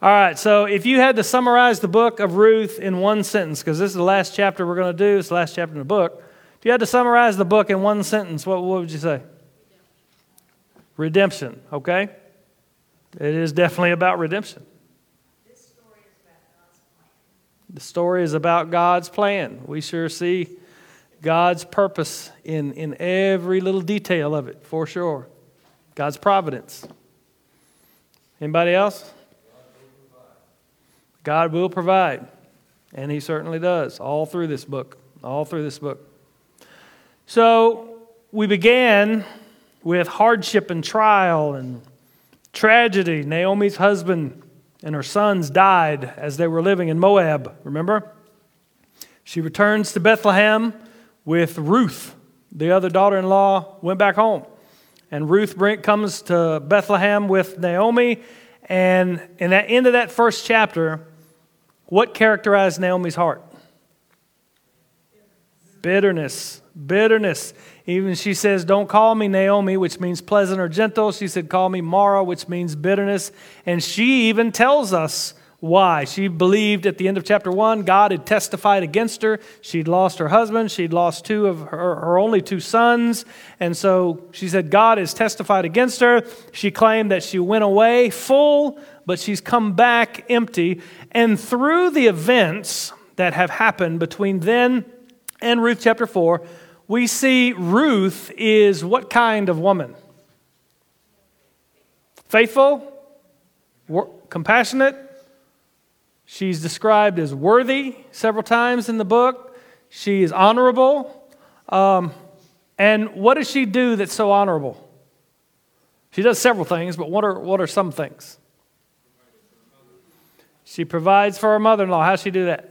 All right, so if you had to summarize the book of Ruth in one sentence, because this is the last chapter we're going to do, it's the last chapter in the book. If you had to summarize the book in one sentence, what, what would you say? Redemption, okay? It is definitely about redemption. The story is about God's plan. We sure see God's purpose in, in every little detail of it, for sure. God's providence. Anybody else? God will provide. And He certainly does, all through this book. All through this book. So we began with hardship and trial and tragedy. Naomi's husband and her sons died as they were living in Moab, remember? She returns to Bethlehem with Ruth. The other daughter in law went back home. And Ruth comes to Bethlehem with Naomi. And in that end of that first chapter, what characterized Naomi's heart? Bitterness. Bitterness. Even she says, Don't call me Naomi, which means pleasant or gentle. She said, Call me Mara, which means bitterness. And she even tells us why. She believed at the end of chapter 1 God had testified against her. She'd lost her husband. She'd lost two of her, her only two sons. And so she said, God has testified against her. She claimed that she went away full, but she's come back empty. And through the events that have happened between then and Ruth chapter 4, we see Ruth is what kind of woman? Faithful, compassionate. She's described as worthy several times in the book. She is honorable. Um, and what does she do that's so honorable? She does several things, but what are, what are some things? She provides for her mother in law. How she do that?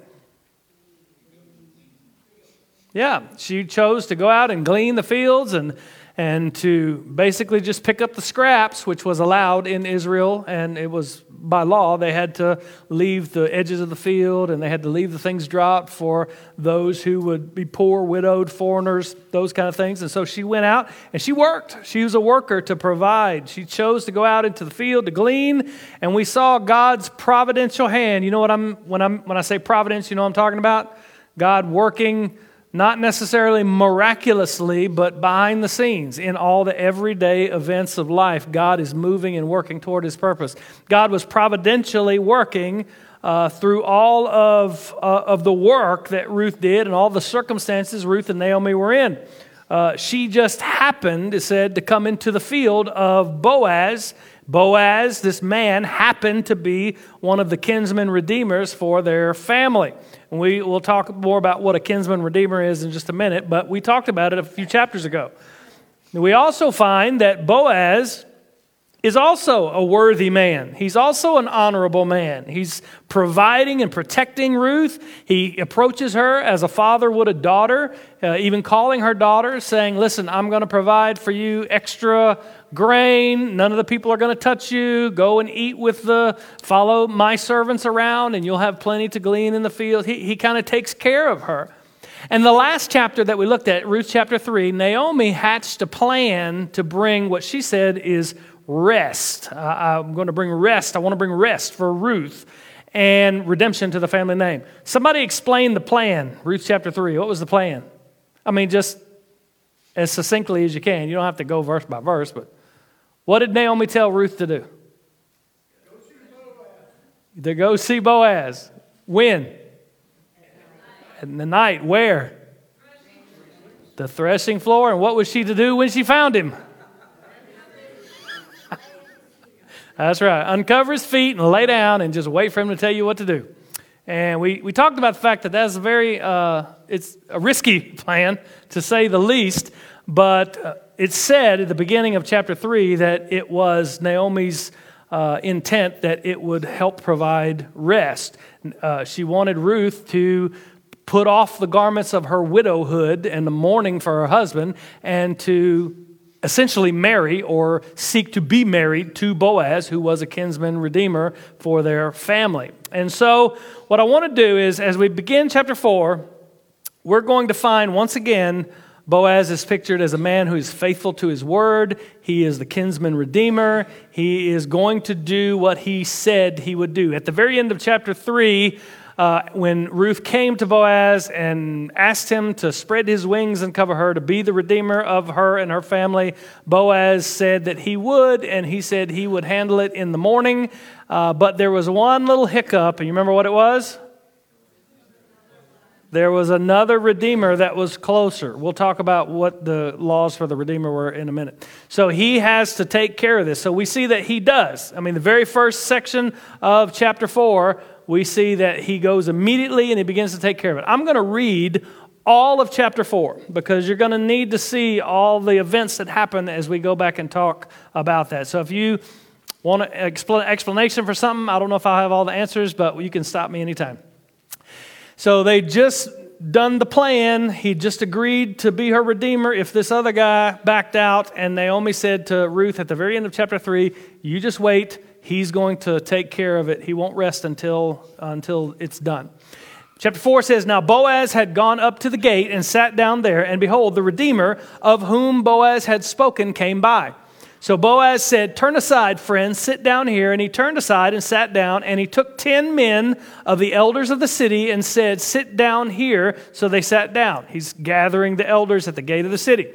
Yeah, she chose to go out and glean the fields and, and to basically just pick up the scraps, which was allowed in Israel, and it was by law. They had to leave the edges of the field and they had to leave the things dropped for those who would be poor, widowed, foreigners, those kind of things. And so she went out and she worked. She was a worker to provide. She chose to go out into the field to glean, and we saw God's providential hand. You know what I'm when I'm when I say providence, you know what I'm talking about? God working not necessarily miraculously, but behind the scenes in all the everyday events of life, God is moving and working toward his purpose. God was providentially working uh, through all of, uh, of the work that Ruth did and all the circumstances Ruth and Naomi were in. Uh, she just happened, it said, to come into the field of Boaz. Boaz, this man, happened to be one of the kinsman redeemers for their family. And we will talk more about what a kinsman redeemer is in just a minute, but we talked about it a few chapters ago. We also find that Boaz is also a worthy man. He's also an honorable man. He's providing and protecting Ruth. He approaches her as a father would a daughter, uh, even calling her daughter, saying, Listen, I'm going to provide for you extra grain. None of the people are going to touch you. Go and eat with the, follow my servants around, and you'll have plenty to glean in the field. He, he kind of takes care of her. And the last chapter that we looked at, Ruth chapter 3, Naomi hatched a plan to bring what she said is rest. Uh, I'm going to bring rest. I want to bring rest for Ruth and redemption to the family name. Somebody explain the plan, Ruth chapter 3. What was the plan? I mean, just as succinctly as you can. You don't have to go verse by verse, but what did Naomi tell Ruth to do? To go see Boaz. When? In the night. Where? The threshing floor. And what was she to do when she found him? That's right. Uncover his feet and lay down and just wait for him to tell you what to do. And we, we talked about the fact that that's a very, uh, it's a risky plan, to say the least. But uh, it said at the beginning of chapter 3 that it was Naomi's uh, intent that it would help provide rest. Uh, she wanted Ruth to put off the garments of her widowhood and the mourning for her husband and to essentially marry or seek to be married to Boaz, who was a kinsman redeemer for their family. And so, what I want to do is, as we begin chapter 4, we're going to find once again Boaz is pictured as a man who is faithful to his word. He is the kinsman redeemer. He is going to do what he said he would do. At the very end of chapter 3, uh, when Ruth came to Boaz and asked him to spread his wings and cover her, to be the redeemer of her and her family, Boaz said that he would, and he said he would handle it in the morning. Uh, but there was one little hiccup, and you remember what it was? There was another Redeemer that was closer. We'll talk about what the laws for the Redeemer were in a minute. So he has to take care of this. So we see that he does. I mean, the very first section of chapter 4, we see that he goes immediately and he begins to take care of it. I'm going to read all of chapter 4 because you're going to need to see all the events that happen as we go back and talk about that. So if you want an explanation for something, I don't know if I have all the answers, but you can stop me anytime. So they just done the plan. He just agreed to be her redeemer if this other guy backed out. And Naomi said to Ruth at the very end of chapter 3, You just wait. He's going to take care of it. He won't rest until, until it's done. Chapter 4 says, Now Boaz had gone up to the gate and sat down there, and behold, the Redeemer of whom Boaz had spoken came by. So Boaz said, Turn aside, friends, sit down here. And he turned aside and sat down, and he took ten men of the elders of the city and said, Sit down here. So they sat down. He's gathering the elders at the gate of the city.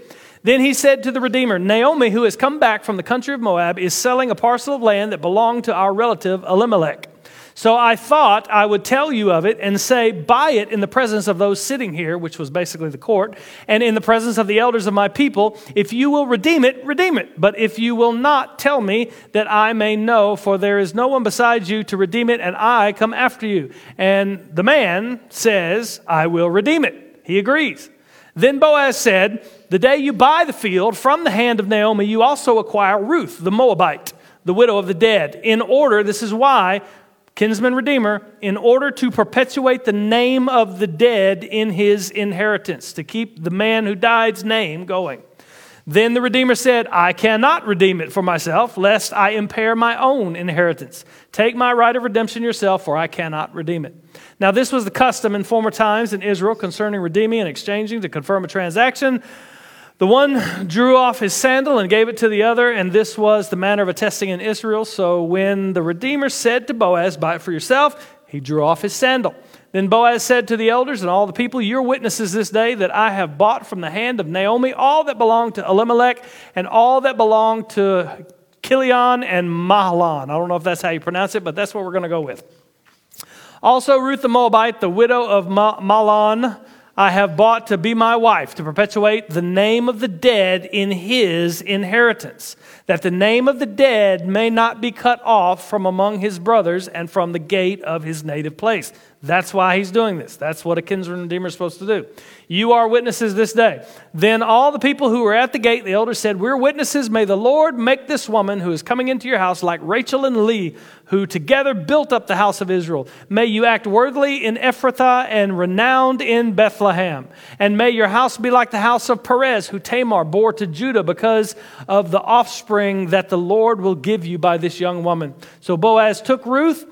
Then he said to the Redeemer, Naomi, who has come back from the country of Moab, is selling a parcel of land that belonged to our relative Elimelech. So I thought I would tell you of it and say, Buy it in the presence of those sitting here, which was basically the court, and in the presence of the elders of my people. If you will redeem it, redeem it. But if you will not, tell me that I may know, for there is no one besides you to redeem it, and I come after you. And the man says, I will redeem it. He agrees. Then Boaz said, The day you buy the field from the hand of Naomi, you also acquire Ruth, the Moabite, the widow of the dead, in order, this is why kinsman redeemer, in order to perpetuate the name of the dead in his inheritance, to keep the man who died's name going. Then the Redeemer said, I cannot redeem it for myself, lest I impair my own inheritance. Take my right of redemption yourself, for I cannot redeem it. Now, this was the custom in former times in Israel concerning redeeming and exchanging to confirm a transaction. The one drew off his sandal and gave it to the other, and this was the manner of attesting in Israel. So when the Redeemer said to Boaz, Buy it for yourself, he drew off his sandal. Then Boaz said to the elders and all the people, You're witnesses this day that I have bought from the hand of Naomi all that belonged to Elimelech and all that belonged to Chilion and Mahlon. I don't know if that's how you pronounce it, but that's what we're going to go with. Also, Ruth the Moabite, the widow of Mahlon, I have bought to be my wife, to perpetuate the name of the dead in his inheritance, that the name of the dead may not be cut off from among his brothers and from the gate of his native place. That's why he's doing this. That's what a kinsman redeemer is supposed to do. You are witnesses this day. Then all the people who were at the gate, the elders said, We're witnesses. May the Lord make this woman who is coming into your house like Rachel and Leah, who together built up the house of Israel. May you act worthily in Ephrathah and renowned in Bethlehem. And may your house be like the house of Perez, who Tamar bore to Judah because of the offspring that the Lord will give you by this young woman. So Boaz took Ruth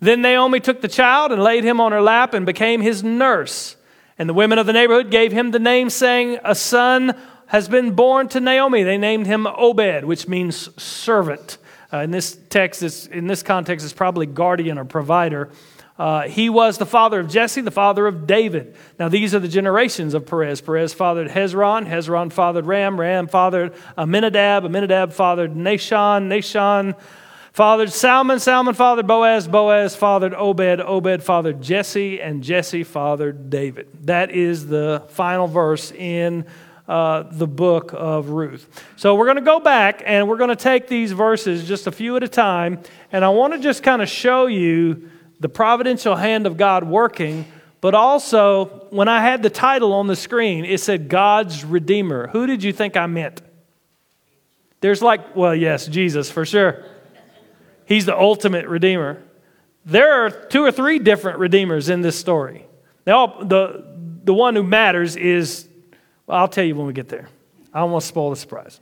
Then Naomi took the child and laid him on her lap and became his nurse. And the women of the neighborhood gave him the name, saying, A son has been born to Naomi. They named him Obed, which means servant. Uh, in this text, in this context, it's probably guardian or provider. Uh, he was the father of Jesse, the father of David. Now, these are the generations of Perez. Perez fathered Hezron, Hezron fathered Ram, Ram fathered Amminadab, Amminadab fathered Nahshon, Nahshon fathered Salmon, Salmon fathered Boaz, Boaz fathered Obed, Obed fathered Jesse, and Jesse fathered David. That is the final verse in uh, the book of Ruth. So we're going to go back and we're going to take these verses just a few at a time, and I want to just kind of show you the providential hand of God working. But also, when I had the title on the screen, it said God's Redeemer. Who did you think I meant? There's like, well, yes, Jesus for sure. He's the ultimate redeemer. There are two or three different redeemers in this story. Now, the, the one who matters is, well, I'll tell you when we get there. I don't want to spoil the surprise.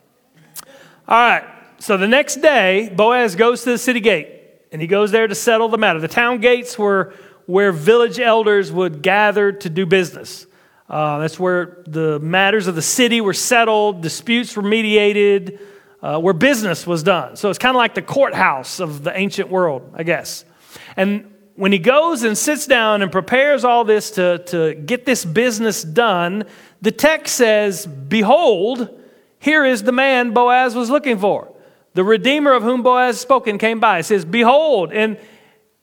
All right, so the next day, Boaz goes to the city gate and he goes there to settle the matter. The town gates were where village elders would gather to do business. Uh, that's where the matters of the city were settled, disputes were mediated, uh, where business was done. So it's kind of like the courthouse of the ancient world, I guess. And when he goes and sits down and prepares all this to, to get this business done, the text says, Behold, here is the man Boaz was looking for. The Redeemer of whom Boaz spoken came by. It says, Behold. And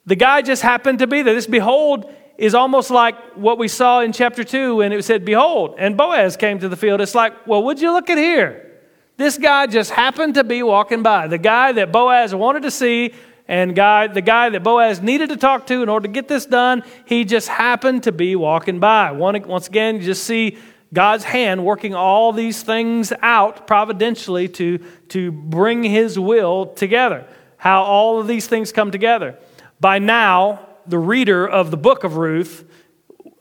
the guy just happened to be there. This behold is almost like what we saw in chapter 2 when it said, Behold, and Boaz came to the field. It's like, well, would you look at here? This guy just happened to be walking by. The guy that Boaz wanted to see and guy, the guy that Boaz needed to talk to in order to get this done, he just happened to be walking by. Once again, you just see God's hand working all these things out providentially to, to bring his will together. How all of these things come together. By now, the reader of the book of Ruth,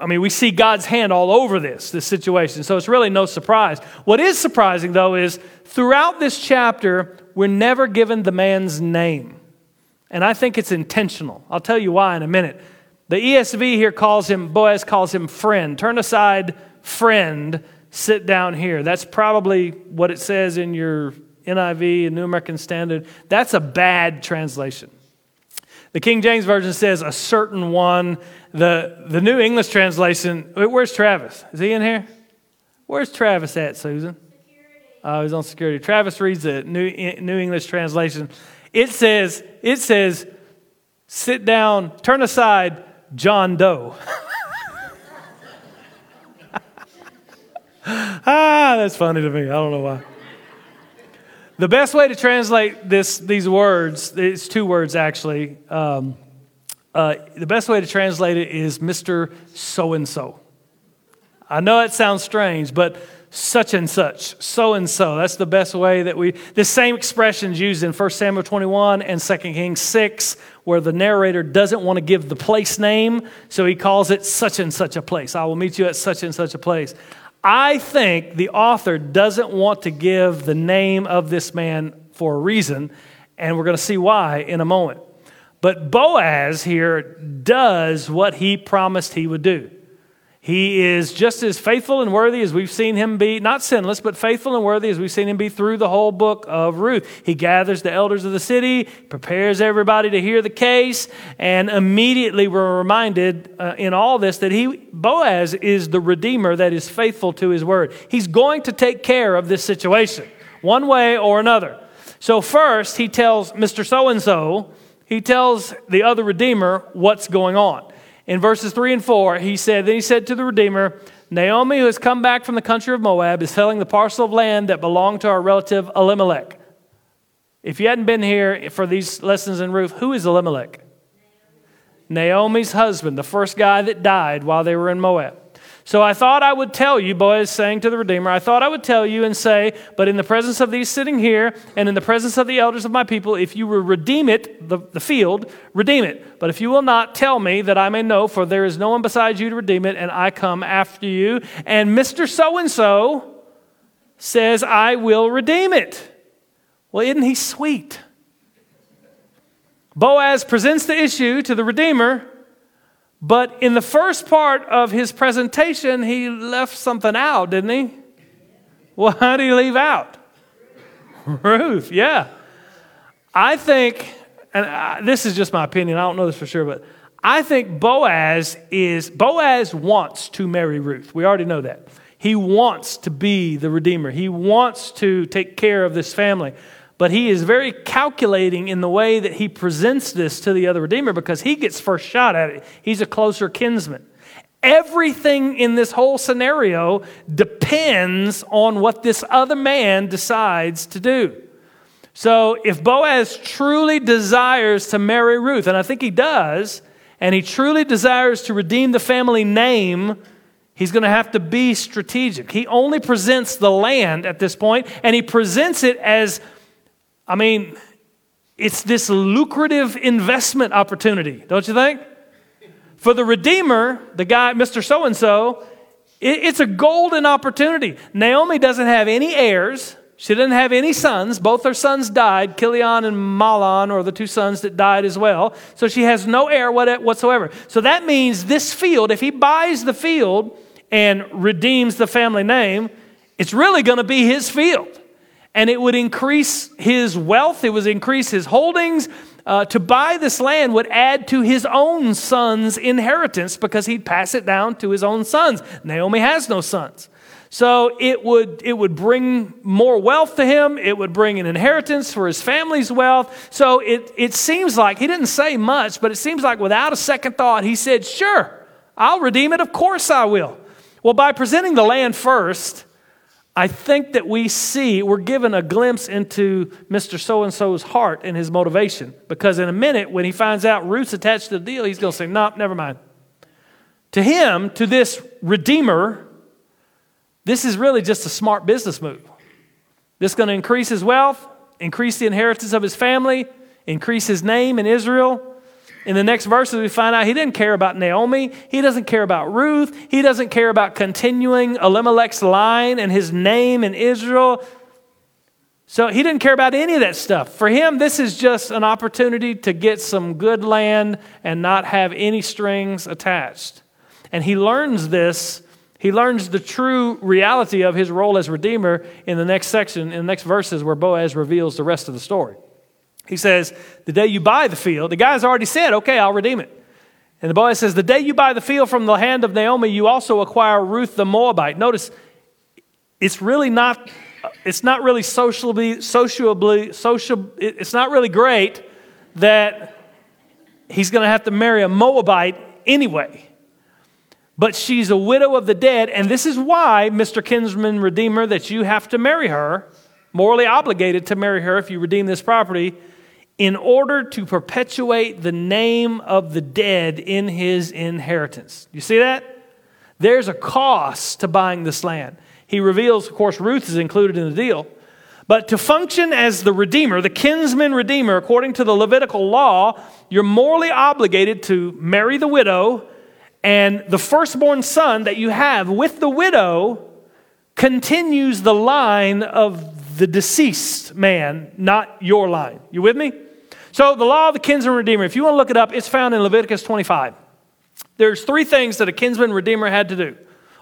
I mean, we see God's hand all over this, this situation. So it's really no surprise. What is surprising, though, is throughout this chapter, we're never given the man's name. And I think it's intentional. I'll tell you why in a minute. The ESV here calls him, Boaz calls him friend. Turn aside, friend, sit down here. That's probably what it says in your NIV and New American Standard. That's a bad translation. The King James Version says a certain one. The, the New English translation, where's Travis? Is he in here? Where's Travis at, Susan? Oh, he's on security. Travis reads the New, New English translation. It says, it says, sit down, turn aside, John Doe. ah, that's funny to me. I don't know why. The best way to translate this, these words, it's two words actually. Um, uh, the best way to translate it is Mr. So and so. I know it sounds strange, but such and such, so and so. That's the best way that we. The same expressions used in 1 Samuel 21 and 2 Kings 6, where the narrator doesn't want to give the place name, so he calls it such and such a place. I will meet you at such and such a place. I think the author doesn't want to give the name of this man for a reason, and we're going to see why in a moment. But Boaz here does what he promised he would do. He is just as faithful and worthy as we've seen him be, not sinless, but faithful and worthy as we've seen him be through the whole book of Ruth. He gathers the elders of the city, prepares everybody to hear the case, and immediately we're reminded uh, in all this that he, Boaz is the redeemer that is faithful to his word. He's going to take care of this situation, one way or another. So, first, he tells Mr. So and so, he tells the other redeemer what's going on in verses 3 and 4, he said, Then he said to the Redeemer, Naomi, who has come back from the country of Moab, is selling the parcel of land that belonged to our relative Elimelech. If you hadn't been here for these lessons in Ruth, who is Elimelech? Naomi's husband, the first guy that died while they were in Moab. So I thought I would tell you, Boaz saying to the Redeemer, I thought I would tell you and say, but in the presence of these sitting here and in the presence of the elders of my people, if you will redeem it, the, the field, redeem it. But if you will not, tell me that I may know, for there is no one besides you to redeem it, and I come after you. And Mr. So and so says, I will redeem it. Well, isn't he sweet? Boaz presents the issue to the Redeemer. But in the first part of his presentation, he left something out, didn't he? Well, how did he leave out? Ruth, yeah. I think, and I, this is just my opinion, I don't know this for sure, but I think Boaz is, Boaz wants to marry Ruth. We already know that. He wants to be the Redeemer, he wants to take care of this family. But he is very calculating in the way that he presents this to the other Redeemer because he gets first shot at it. He's a closer kinsman. Everything in this whole scenario depends on what this other man decides to do. So if Boaz truly desires to marry Ruth, and I think he does, and he truly desires to redeem the family name, he's going to have to be strategic. He only presents the land at this point, and he presents it as I mean, it's this lucrative investment opportunity, don't you think? For the Redeemer, the guy, Mr. So and so, it's a golden opportunity. Naomi doesn't have any heirs. She didn't have any sons. Both her sons died, Chilion and Mahlon, or the two sons that died as well. So she has no heir whatsoever. So that means this field, if he buys the field and redeems the family name, it's really going to be his field. And it would increase his wealth, it would increase his holdings. Uh, to buy this land would add to his own son's inheritance because he'd pass it down to his own sons. Naomi has no sons. So it would, it would bring more wealth to him. It would bring an inheritance for his family's wealth. So it, it seems like, he didn't say much, but it seems like without a second thought, he said, Sure, I'll redeem it. Of course I will. Well, by presenting the land first, I think that we see, we're given a glimpse into Mr. So and so's heart and his motivation. Because in a minute, when he finds out Ruth's attached to the deal, he's going to say, Nope, never mind. To him, to this Redeemer, this is really just a smart business move. This is going to increase his wealth, increase the inheritance of his family, increase his name in Israel. In the next verses, we find out he didn't care about Naomi. He doesn't care about Ruth. He doesn't care about continuing Elimelech's line and his name in Israel. So he didn't care about any of that stuff. For him, this is just an opportunity to get some good land and not have any strings attached. And he learns this he learns the true reality of his role as Redeemer in the next section, in the next verses, where Boaz reveals the rest of the story. He says, The day you buy the field, the guy's already said, Okay, I'll redeem it. And the boy says, The day you buy the field from the hand of Naomi, you also acquire Ruth the Moabite. Notice, it's really not. It's not really socially, sociably, social, it's not really great that he's going to have to marry a Moabite anyway but she's a widow of the dead, and this is why, Mr. Kinsman Redeemer, that you have to marry her, morally obligated to marry her if you redeem this property, in order to perpetuate the name of the dead in his inheritance. You see that? There's a cost to buying this land. He reveals, of course, Ruth is included in the deal. But to function as the Redeemer, the kinsman Redeemer, according to the Levitical law, you're morally obligated to marry the widow and the firstborn son that you have with the widow continues the line of the deceased man, not your line. You with me? So, the law of the kinsman redeemer, if you want to look it up, it's found in Leviticus 25. There's three things that a kinsman redeemer had to do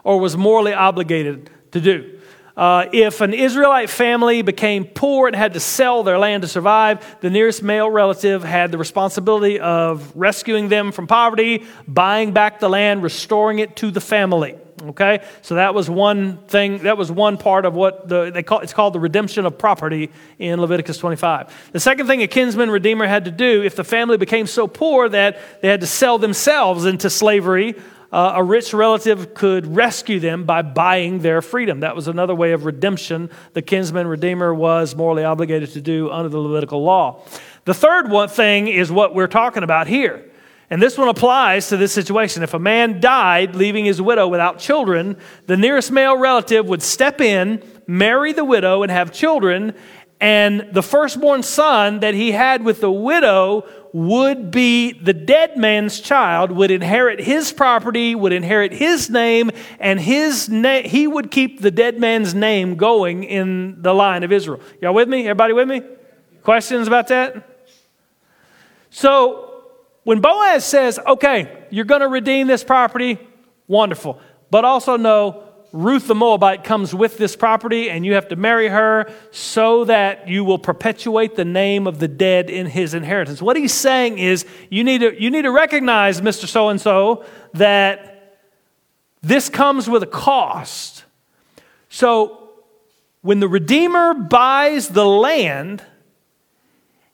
or was morally obligated to do. Uh, if an Israelite family became poor and had to sell their land to survive, the nearest male relative had the responsibility of rescuing them from poverty, buying back the land, restoring it to the family. Okay, so that was one thing. That was one part of what the, they call. It's called the redemption of property in Leviticus 25. The second thing a kinsman redeemer had to do, if the family became so poor that they had to sell themselves into slavery, uh, a rich relative could rescue them by buying their freedom. That was another way of redemption the kinsman redeemer was morally obligated to do under the Levitical law. The third one thing is what we're talking about here. And this one applies to this situation. If a man died, leaving his widow without children, the nearest male relative would step in, marry the widow, and have children. And the firstborn son that he had with the widow would be the dead man's child, would inherit his property, would inherit his name, and his na- he would keep the dead man's name going in the line of Israel. Y'all with me? Everybody with me? Questions about that? So when Boaz says, okay, you're going to redeem this property, wonderful. But also know Ruth the Moabite comes with this property, and you have to marry her so that you will perpetuate the name of the dead in his inheritance. What he's saying is you need to, you need to recognize, Mr. So and so, that this comes with a cost. So when the Redeemer buys the land,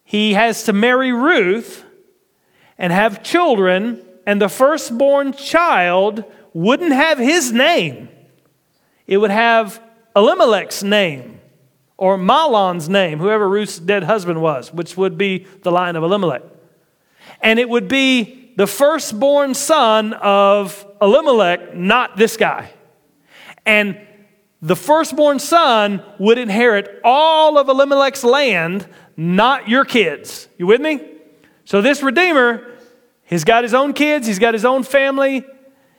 he has to marry Ruth and have children, and the firstborn child wouldn't have his name it would have Elimelech's name or Mahlon's name, whoever Ruth's dead husband was, which would be the line of Elimelech. And it would be the firstborn son of Elimelech, not this guy. And the firstborn son would inherit all of Elimelech's land, not your kids. You with me? So this Redeemer, he's got his own kids, he's got his own family.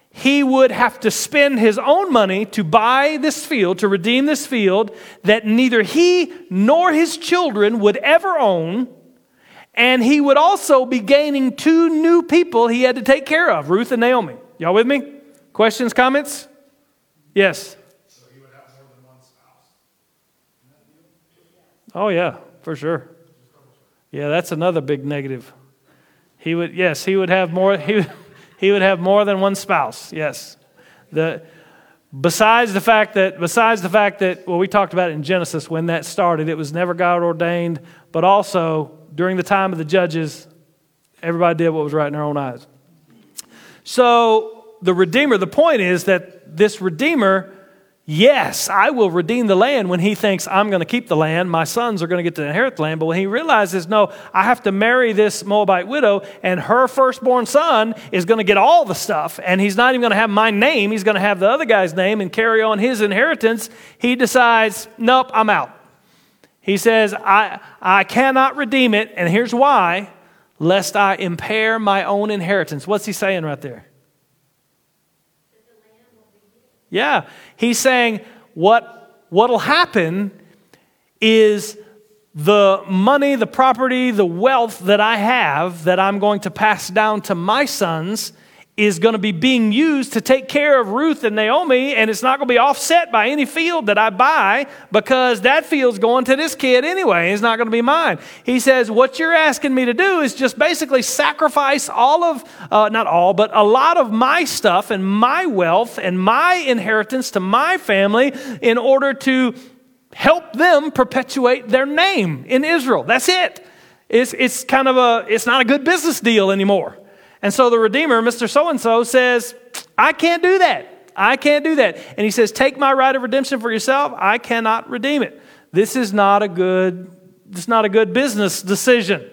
He would have to spend his own money to buy this field, to redeem this field that neither he nor his children would ever own. And he would also be gaining two new people he had to take care of Ruth and Naomi. Y'all with me? Questions, comments? Yes. Oh, yeah, for sure. Yeah, that's another big negative. He would, yes, he would have more, he, he would have more than one spouse. Yes. The, besides the fact that, besides the fact that, well, we talked about it in Genesis when that started, it was never God ordained, but also during the time of the judges, everybody did what was right in their own eyes. So the Redeemer, the point is that this Redeemer Yes, I will redeem the land when he thinks I'm going to keep the land. My sons are going to get to inherit the land. But when he realizes, no, I have to marry this Moabite widow, and her firstborn son is going to get all the stuff, and he's not even going to have my name. He's going to have the other guy's name and carry on his inheritance. He decides, nope, I'm out. He says, I, I cannot redeem it, and here's why lest I impair my own inheritance. What's he saying right there? Yeah. He's saying what what'll happen is the money, the property, the wealth that I have that I'm going to pass down to my sons is going to be being used to take care of Ruth and Naomi, and it's not going to be offset by any field that I buy because that field's going to this kid anyway. It's not going to be mine. He says, What you're asking me to do is just basically sacrifice all of, uh, not all, but a lot of my stuff and my wealth and my inheritance to my family in order to help them perpetuate their name in Israel. That's it. It's, it's kind of a, it's not a good business deal anymore. And so the Redeemer, Mr. So and so, says, I can't do that. I can't do that. And he says, Take my right of redemption for yourself. I cannot redeem it. This is not a good, this is not a good business decision.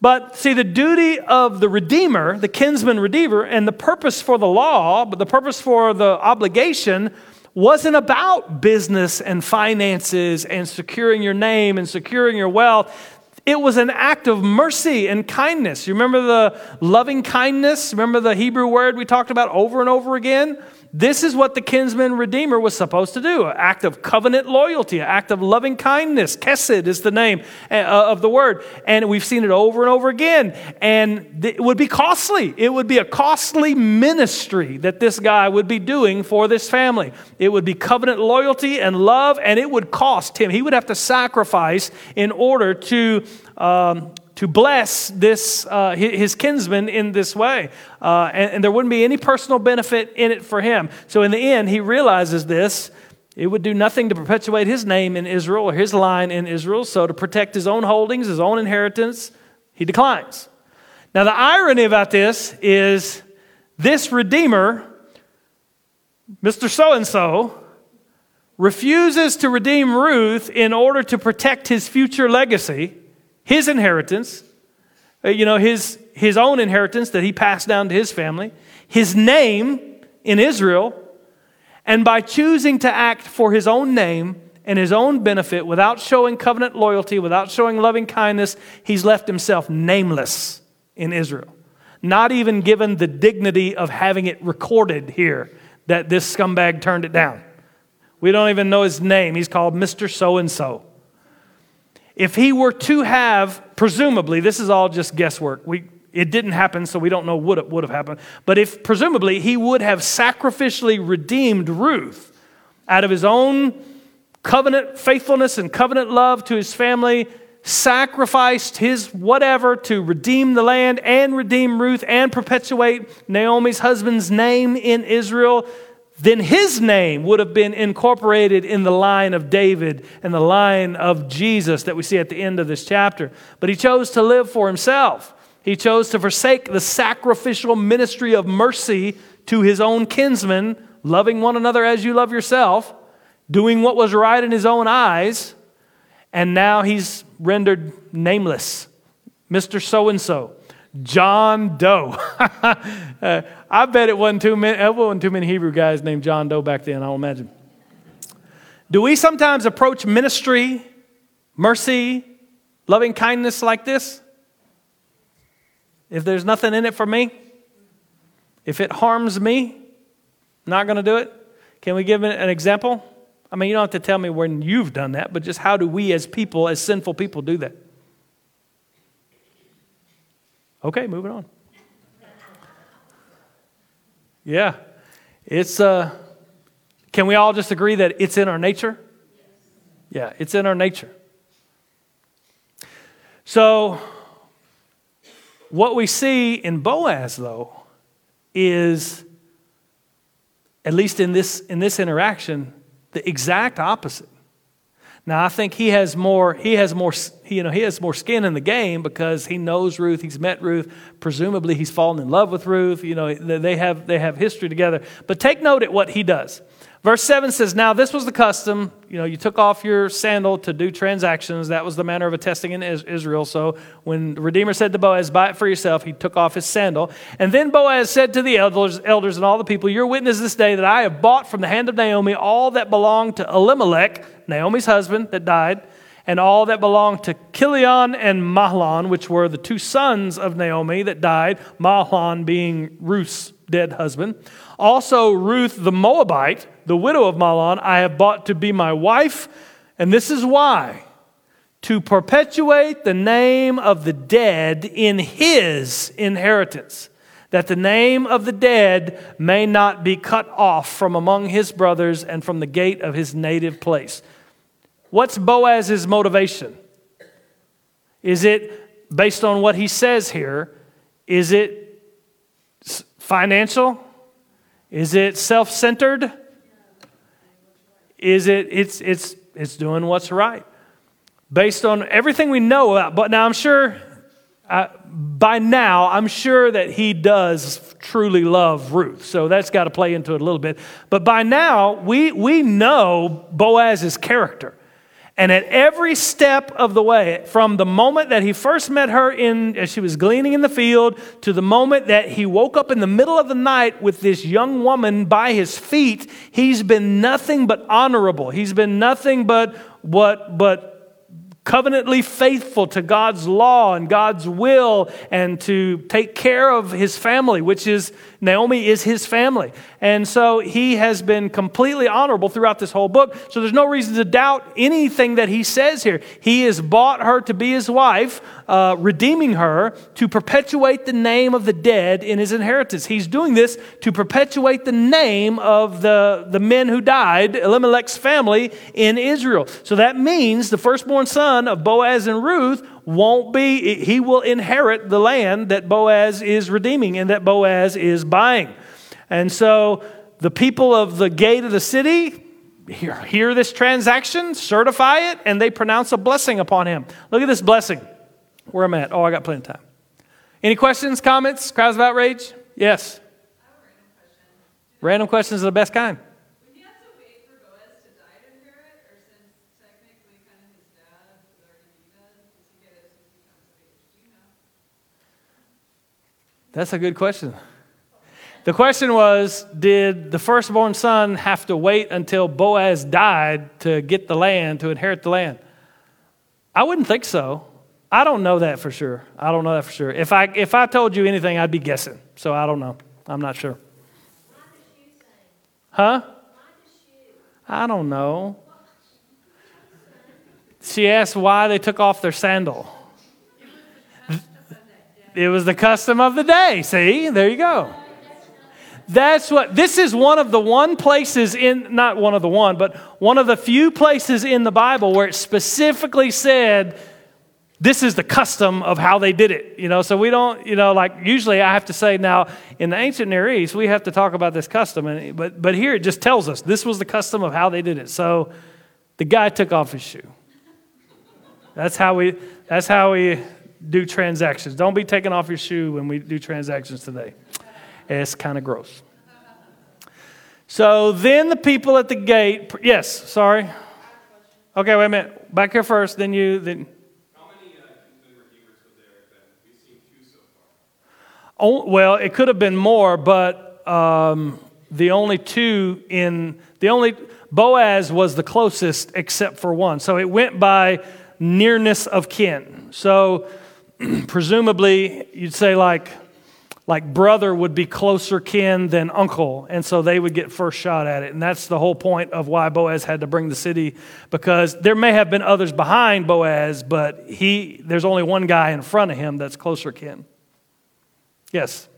But see, the duty of the Redeemer, the kinsman Redeemer, and the purpose for the law, but the purpose for the obligation wasn't about business and finances and securing your name and securing your wealth. It was an act of mercy and kindness. You remember the loving kindness? Remember the Hebrew word we talked about over and over again? This is what the kinsman redeemer was supposed to do an act of covenant loyalty, an act of loving kindness. Chesed is the name uh, of the word. And we've seen it over and over again. And it would be costly. It would be a costly ministry that this guy would be doing for this family. It would be covenant loyalty and love, and it would cost him. He would have to sacrifice in order to um, to bless this, uh, his kinsman in this way. Uh, and, and there wouldn't be any personal benefit in it for him. So in the end, he realizes this. It would do nothing to perpetuate his name in Israel or his line in Israel. So to protect his own holdings, his own inheritance, he declines. Now, the irony about this is this Redeemer, Mr. So and so, refuses to redeem Ruth in order to protect his future legacy his inheritance, uh, you know, his, his own inheritance that he passed down to his family, his name in Israel, and by choosing to act for his own name and his own benefit without showing covenant loyalty, without showing loving kindness, he's left himself nameless in Israel. Not even given the dignity of having it recorded here that this scumbag turned it down. We don't even know his name. He's called Mr. So and so. If he were to have, presumably, this is all just guesswork. We, it didn't happen, so we don't know what would have happened. But if presumably he would have sacrificially redeemed Ruth out of his own covenant faithfulness and covenant love to his family, sacrificed his whatever to redeem the land and redeem Ruth and perpetuate Naomi's husband's name in Israel, then his name would have been incorporated in the line of David and the line of Jesus that we see at the end of this chapter. But he chose to live for himself. He chose to forsake the sacrificial ministry of mercy to his own kinsmen, loving one another as you love yourself, doing what was right in his own eyes, and now he's rendered nameless. Mr. So and so. John Doe. uh, I bet it wasn't too many, it wasn't too many Hebrew guys named John Doe back then, I'll imagine. Do we sometimes approach ministry, mercy, loving kindness like this? If there's nothing in it for me, if it harms me, not going to do it. Can we give an example? I mean, you don't have to tell me when you've done that, but just how do we as people, as sinful people, do that? Okay, moving on. Yeah. It's uh can we all just agree that it's in our nature? Yeah, it's in our nature. So what we see in Boaz though is at least in this in this interaction the exact opposite. Now I think he has more he has more you know he has more skin in the game because he knows Ruth, he's met Ruth, presumably he's fallen in love with Ruth, you know they have they have history together. But take note at what he does. Verse 7 says, Now this was the custom. You know, you took off your sandal to do transactions. That was the manner of attesting in Israel. So when the Redeemer said to Boaz, Buy it for yourself, he took off his sandal. And then Boaz said to the elders, elders and all the people, You're witness this day that I have bought from the hand of Naomi all that belonged to Elimelech, Naomi's husband that died, and all that belonged to Chilion and Mahlon, which were the two sons of Naomi that died, Mahlon being Ruth's dead husband. Also, Ruth the Moabite, the widow of Mahlon, I have bought to be my wife, and this is why to perpetuate the name of the dead in his inheritance, that the name of the dead may not be cut off from among his brothers and from the gate of his native place. What's Boaz's motivation? Is it based on what he says here? Is it financial? Is it self centered? Is it, it's, it's, it's doing what's right. Based on everything we know about, but now I'm sure, uh, by now, I'm sure that he does truly love Ruth. So that's got to play into it a little bit. But by now, we, we know Boaz's character. And at every step of the way, from the moment that he first met her in, as she was gleaning in the field, to the moment that he woke up in the middle of the night with this young woman by his feet, he's been nothing but honorable. He's been nothing but what, but covenantly faithful to God's law and God's will and to take care of his family, which is Naomi is his family. And so he has been completely honorable throughout this whole book. So there's no reason to doubt anything that he says here. He has bought her to be his wife, uh, redeeming her to perpetuate the name of the dead in his inheritance. He's doing this to perpetuate the name of the, the men who died, Elimelech's family in Israel. So that means the firstborn son of Boaz and Ruth won't be, he will inherit the land that Boaz is redeeming and that Boaz is buying. And so the people of the gate of the city hear, hear this transaction, certify it, and they pronounce a blessing upon him. Look at this blessing. Where am I'm at. Oh, I got plenty of time. Any questions, comments, cries of outrage? Yes. Random questions are the best kind. That's a good question. The question was Did the firstborn son have to wait until Boaz died to get the land, to inherit the land? I wouldn't think so. I don't know that for sure. I don't know that for sure. If I, if I told you anything, I'd be guessing. So I don't know. I'm not sure. Huh? I don't know. She asked why they took off their sandal. It was the custom of the day. See, there you go. That's what this is one of the one places in, not one of the one, but one of the few places in the Bible where it specifically said, this is the custom of how they did it. You know, so we don't, you know, like usually I have to say now in the ancient Near East, we have to talk about this custom. And, but, but here it just tells us this was the custom of how they did it. So the guy took off his shoe. That's how we, that's how we do transactions. Don't be taking off your shoe when we do transactions today. It's kind of gross. So then the people at the gate, yes, sorry. Okay, wait a minute. Back here first, then you. Then. How many uh, redeemers were there? We've seen two so far. Oh, well, it could have been more, but um, the only two in the only Boaz was the closest except for one. So it went by nearness of kin. So presumably you'd say like like brother would be closer kin than uncle and so they would get first shot at it. And that's the whole point of why boaz had to bring the city because there may have been others behind boaz but he there's only one guy in front of him that's closer kin. Yes?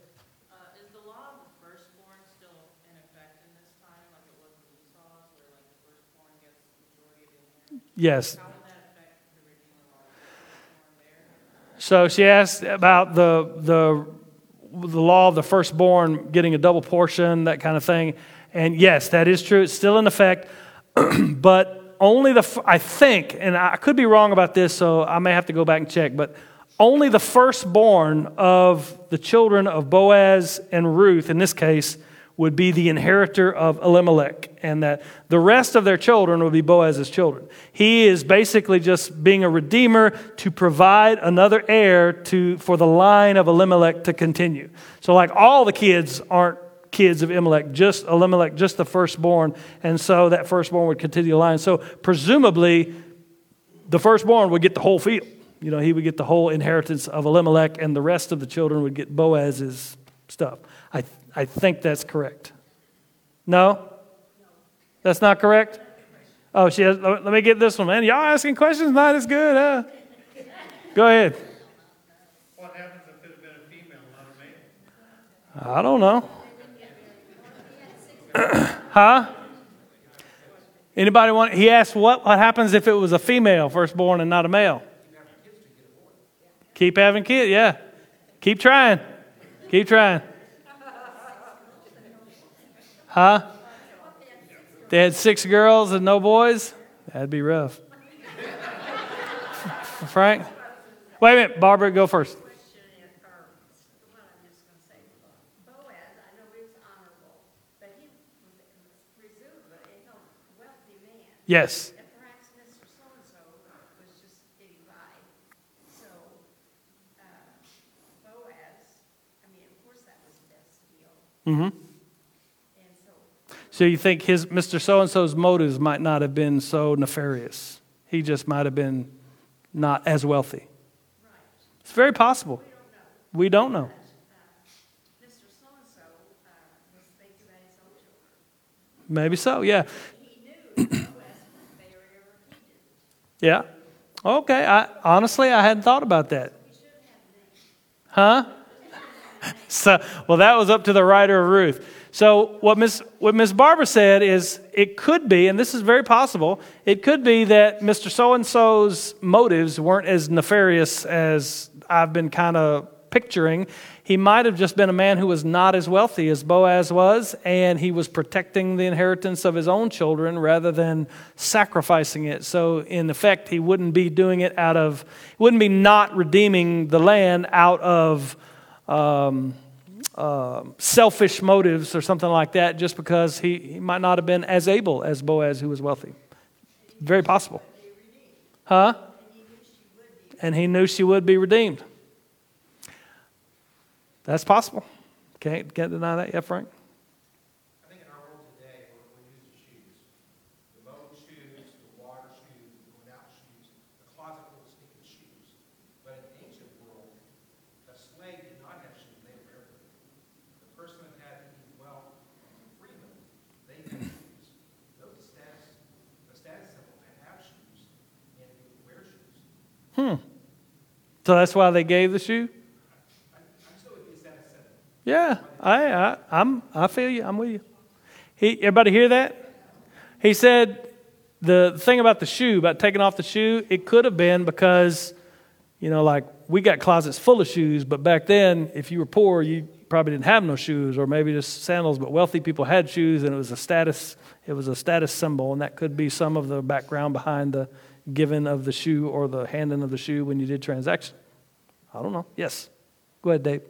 Uh, is the law of the firstborn still in effect in this time, like it was with Esau's, where like the firstborn gets the majority of the inheritance? yes How would that affect the redeemer law? Is the firstborn there? So she asked about the, the, the law of the firstborn getting a double portion, that kind of thing. And yes, that is true. It's still in effect. but only the, I think, and I could be wrong about this, so I may have to go back and check, but only the firstborn of the children of Boaz and Ruth, in this case, would be the inheritor of Elimelech, and that the rest of their children would be Boaz's children. He is basically just being a redeemer to provide another heir to, for the line of Elimelech to continue. So, like all the kids aren't kids of Elimelech, just Elimelech, just the firstborn, and so that firstborn would continue the line. So, presumably, the firstborn would get the whole field. You know, he would get the whole inheritance of Elimelech, and the rest of the children would get Boaz's stuff. I, I think that's correct. No? That's not correct? Oh, she has, let me get this one, man. Y'all asking questions not as good, huh? Go ahead. What happens if it had been a female, not a male? I don't know. huh? Anybody want? He asked what, what happens if it was a female firstborn and not a male? Keep having kids, yeah. Keep trying. Keep trying. Huh? They had six girls and no boys? That'd be rough. Frank? Wait a minute, Barbara, go first. Yes. Mm-hmm. So, you think his Mr. So and so's motives might not have been so nefarious? He just might have been not as wealthy. It's very possible. We don't know. Maybe so. Yeah. Yeah. Okay. I honestly I hadn't thought about that. Huh? So, well, that was up to the writer of Ruth. So, what Miss what Miss Barbara said is, it could be, and this is very possible. It could be that Mr. So and So's motives weren't as nefarious as I've been kind of picturing. He might have just been a man who was not as wealthy as Boaz was, and he was protecting the inheritance of his own children rather than sacrificing it. So, in effect, he wouldn't be doing it out of, wouldn't be not redeeming the land out of um, uh, selfish motives or something like that, just because he, he might not have been as able as Boaz, who was wealthy. Very possible. Huh? And he knew she would be redeemed. That's possible. Can't, can't deny that, yeah, Frank? I think in our world today, we're, we're used to shoes. The mode shoes, the water shoes, the going out shoes, the closet full of sneaking shoes. But in the ancient world, a slave did not have shoes, they were barefoot. The person that had any wealth, freedom, they had shoes. Those were status, a status symbol to have shoes, and they would wear shoes. So that's why they gave the shoe? Yeah, I, I, I'm, I feel you. I'm with you. He, everybody hear that? He said the thing about the shoe, about taking off the shoe, it could have been because, you know, like we got closets full of shoes, but back then, if you were poor, you probably didn't have no shoes, or maybe just sandals. But wealthy people had shoes, and it was a status. It was a status symbol, and that could be some of the background behind the giving of the shoe or the handing of the shoe when you did transaction. I don't know. Yes, go ahead, Dave.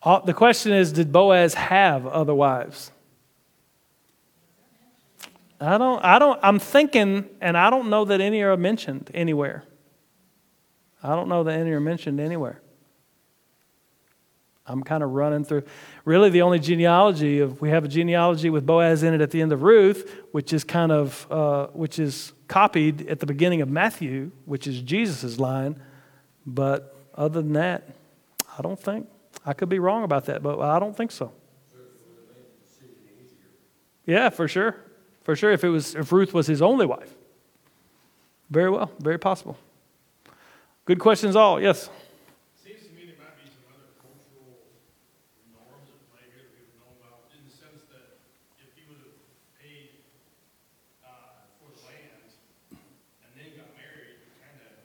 Uh, the question is, did Boaz have other wives? I don't, I don't, I'm thinking, and I don't know that any are mentioned anywhere. I don't know that any are mentioned anywhere. I'm kind of running through. Really, the only genealogy of we have a genealogy with Boaz in it at the end of Ruth, which is kind of uh, which is copied at the beginning of Matthew, which is Jesus' line. But other than that, I don't think I could be wrong about that, but I don't think so. Yeah, for sure, for sure. If it was if Ruth was his only wife, very well, very possible. Good questions, all. Yes. Seems to me there might be some other cultural norms at play here that we don't know about, in the sense that if you would have paid, uh, for the land and then got married, you kind of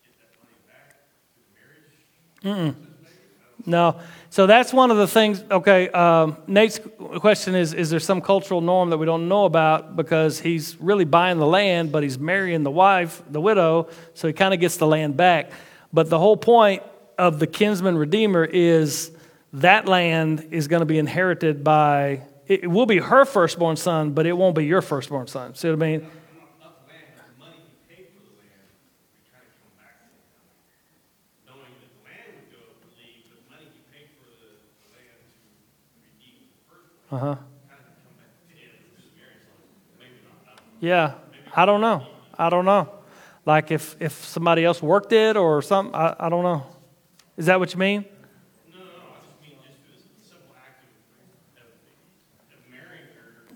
get that money back through the marriage. No. So that's one of the things. Okay, um, Nate's question is Is there some cultural norm that we don't know about because he's really buying the land, but he's marrying the wife, the widow, so he kind of gets the land back. But the whole point of the kinsman redeemer is that land is going to be inherited by, it will be her firstborn son, but it won't be your firstborn son. See what I mean? Not the land, but the money he paid for the land, we kind of come back to him. Knowing that the land would go, would leave, but the money he paid for the, the land to redeem the first one, Uh huh. kind of come back to him, just marriage, maybe not, I don't know. Yeah, I don't know. I don't know. Like if, if somebody else worked it or something, I, I don't know. Is that what you mean? No, no, no, I just mean just the simple act of, of, of marrying her,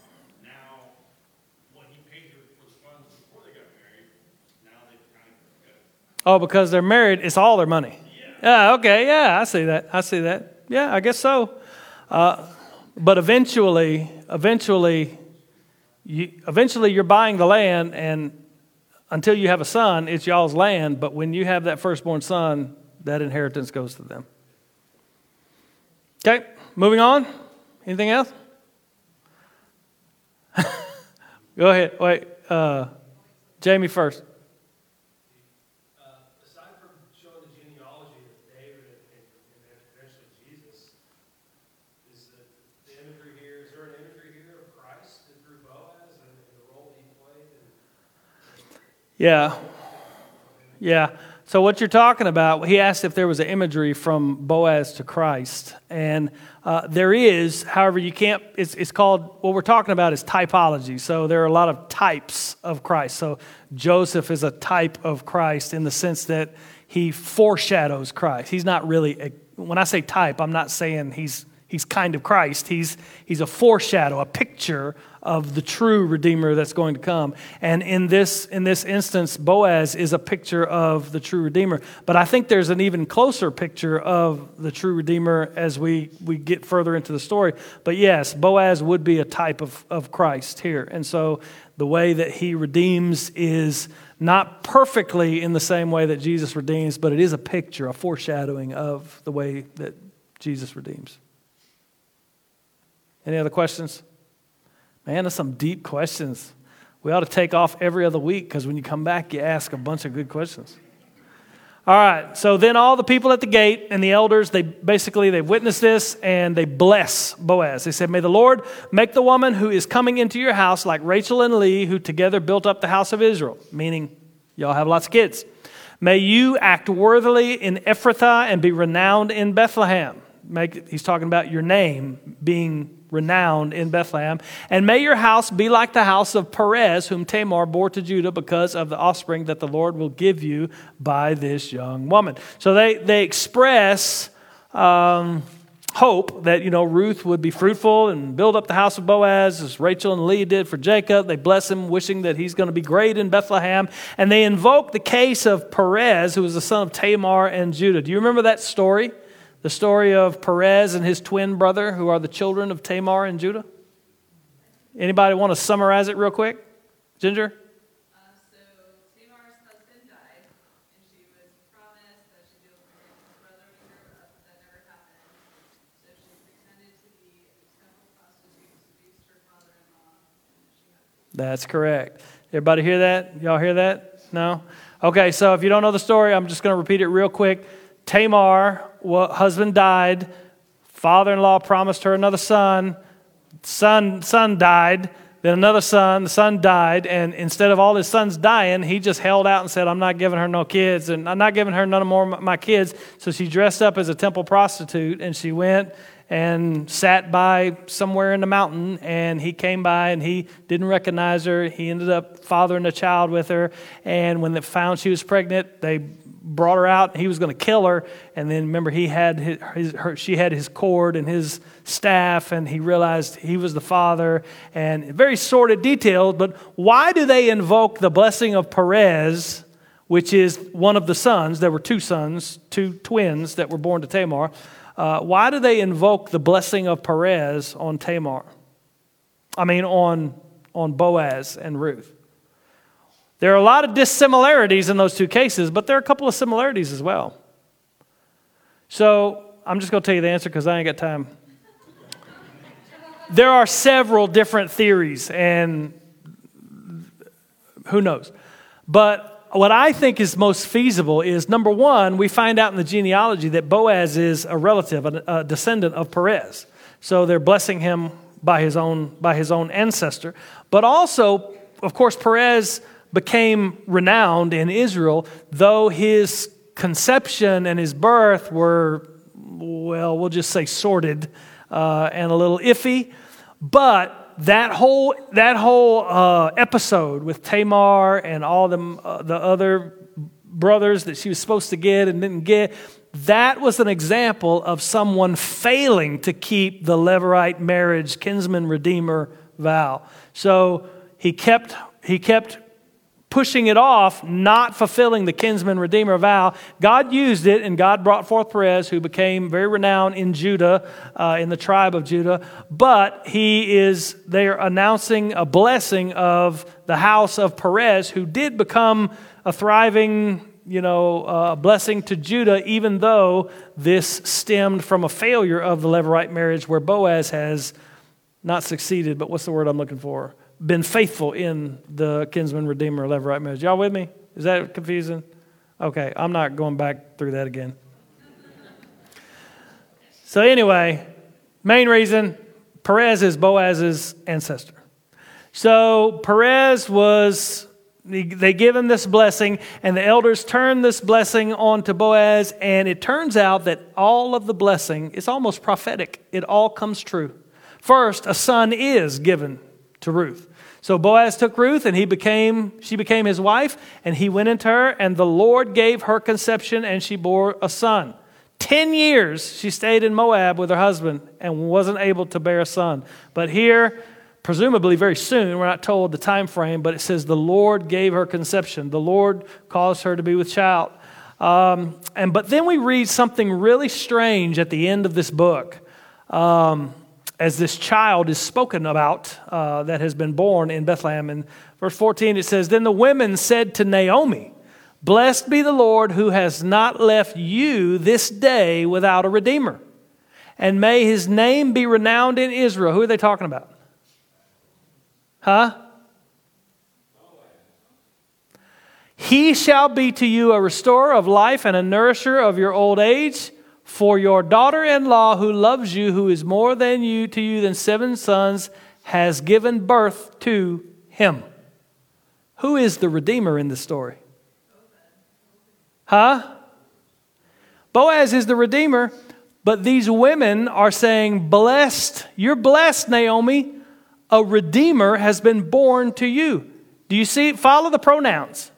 now, what he paid her for the funds before they got married, now they've kind of Oh, because they're married, it's all their money. Yeah, okay, yeah, I see that. I see that. Yeah, I guess so. Uh, but eventually, eventually, you, eventually you're buying the land, and until you have a son, it's y'all's land. But when you have that firstborn son, that inheritance goes to them. Okay, moving on. Anything else? Go ahead. Wait, uh, Jamie first. Uh, aside from showing the genealogy of David and, and, and then eventually Jesus, is the, the imagery here, is there an imagery here of Christ and through Boaz and, and the role he played? And Yeah. Yeah. So what you're talking about, he asked if there was an imagery from Boaz to Christ, and uh, there is. However, you can't. It's, it's called what we're talking about is typology. So there are a lot of types of Christ. So Joseph is a type of Christ in the sense that he foreshadows Christ. He's not really. A, when I say type, I'm not saying he's he's kind of Christ. He's he's a foreshadow, a picture of the true redeemer that's going to come. And in this in this instance, Boaz is a picture of the true redeemer. But I think there's an even closer picture of the true redeemer as we we get further into the story. But yes, Boaz would be a type of, of Christ here. And so the way that he redeems is not perfectly in the same way that Jesus redeems, but it is a picture, a foreshadowing of the way that Jesus redeems. Any other questions? Man, there's some deep questions. We ought to take off every other week because when you come back, you ask a bunch of good questions. All right, so then all the people at the gate and the elders, they basically they witness this and they bless Boaz. They said, May the Lord make the woman who is coming into your house like Rachel and Leah, who together built up the house of Israel, meaning y'all have lots of kids. May you act worthily in Ephrathah and be renowned in Bethlehem. Make, he's talking about your name being renowned in Bethlehem. And may your house be like the house of Perez, whom Tamar bore to Judah because of the offspring that the Lord will give you by this young woman. So they, they express um, hope that, you know, Ruth would be fruitful and build up the house of Boaz as Rachel and Leah did for Jacob. They bless him, wishing that he's going to be great in Bethlehem. And they invoke the case of Perez, who was the son of Tamar and Judah. Do you remember that story? The story of Perez and his twin brother, who are the children of Tamar and Judah? Anybody want to summarize it real quick? Ginger? Uh, so Tamar's husband died, and she was promised that she'd be able to marry his brother when he grew up, but that never happened. So she pretended to be a temple prostitute, seduced her father-in-law, and she had That's correct. Everybody hear that? Y'all hear that? No? Okay, so if you don't know the story, I'm just going to repeat it real quick. Tamar, husband died. Father in law promised her another son. Son, son died. Then another son, the son died, and instead of all his sons dying, he just held out and said, I'm not giving her no kids, and I'm not giving her none more of my kids. So she dressed up as a temple prostitute, and she went and sat by somewhere in the mountain, and he came by and he didn't recognize her. He ended up fathering a child with her, and when they found she was pregnant, they brought her out. He was going to kill her, and then remember he had his, his, her, she had his cord and his staff, and he realized he was the father. And very sordid details, but why do they invoke the blessing of Perez, which is one of the sons? There were two sons, two twins that were born to Tamar. Uh, why do they invoke the blessing of Perez on Tamar? I mean, on on Boaz and Ruth. There are a lot of dissimilarities in those two cases, but there are a couple of similarities as well. So I'm just going to tell you the answer because I ain't got time. There are several different theories, and who knows? But what I think is most feasible is number one, we find out in the genealogy that Boaz is a relative, a, descendant of Perez. So they're blessing him by his own, by his own ancestor. But also, of course, Perez became renowned in Israel, though his conception and his birth were, well, we'll just say sordid uh, and a little iffy. But that whole, that whole uh, episode with Tamar and all them, uh, the other brothers that she was supposed to get and didn't get, that was an example of someone failing to keep the Levirate marriage kinsman redeemer vow. So he kept, he kept pushing it off, not fulfilling the kinsman redeemer vow. God used it, and God brought forth Perez, who became very renowned in Judah, uh, in the tribe of Judah. But he is, they are announcing a blessing of the house of Perez, who did become a thriving you know, uh, blessing to Judah, even though this stemmed from a failure of the Levirate marriage where Boaz has not succeeded, but what's the word I'm looking for? Been faithful in the kinsman redeemer Levirate marriage. Y'all with me? Is that confusing? Okay, I'm not going back through that again. So, anyway, main reason Perez is Boaz's ancestor. So, Perez was they give him this blessing, and the elders turn this blessing on to Boaz, and it turns out that all of the blessing is almost prophetic. It all comes true. First, a son is given to Ruth. So Boaz took Ruth, and he became, she became his wife, and he went into her, and the Lord gave her conception, and she bore a son. Ten years she stayed in Moab with her husband and wasn't able to bear a son. But here, presumably very soon. We're not told the time frame, but it says the Lord gave her conception. The Lord caused her to be with child. Um, and but then we read something really strange at the end of this book, um, as this child is spoken about uh, that has been born in Bethlehem. In verse 14, it says, "Then the women said to Naomi." Blessed be the Lord who has not left you this day without a redeemer. And may his name be renowned in Israel. Who are they talking about? Huh? He shall be to you a restorer of life and a nourisher of your old age. For your daughter in law, who loves you, who is more than you to you than seven sons, has given birth to him. Who is the Redeemer in the story? Huh? Boaz is the Redeemer, but these women are saying, Blessed, you're blessed, Naomi a redeemer has been born to you. Do you see? Follow the pronouns.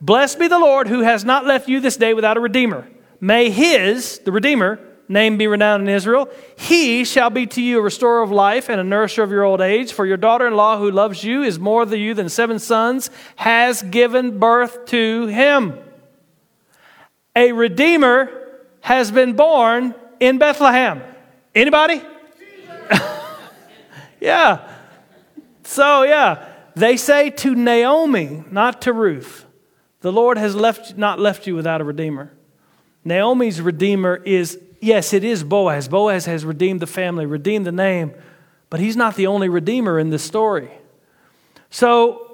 Blessed be the Lord who has not left you this day without a redeemer. May his, the redeemer, name be renowned in Israel. He shall be to you a restorer of life and a nourisher of your old age. For your daughter in law who loves you is more than you than seven sons, has given birth to him. A redeemer has been born in Bethlehem. Anybody? yeah. So, yeah, they say to Naomi, not to Ruth, the Lord has left, not left you without a redeemer. Naomi's redeemer is, yes, it is Boaz. Boaz has redeemed the family, redeemed the name, but he's not the only redeemer in this story. So,